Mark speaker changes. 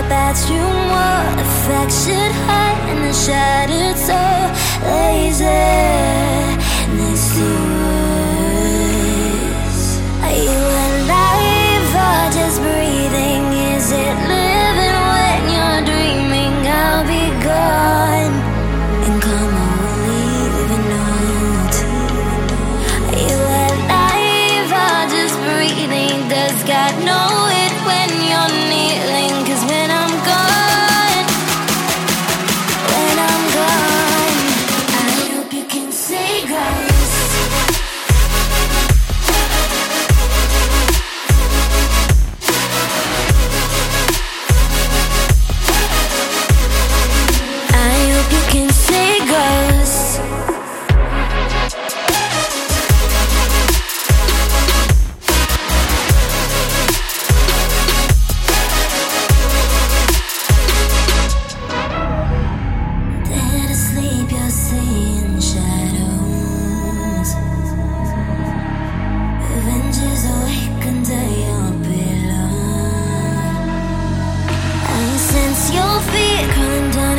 Speaker 1: the bathroom wall, affection high and a shattered soul, lazy next to us. Are you alive or just breathing? Is it living when you're dreaming? I'll be gone and come on, leave a note. Are you alive or just breathing? Does God know your feet, crawling down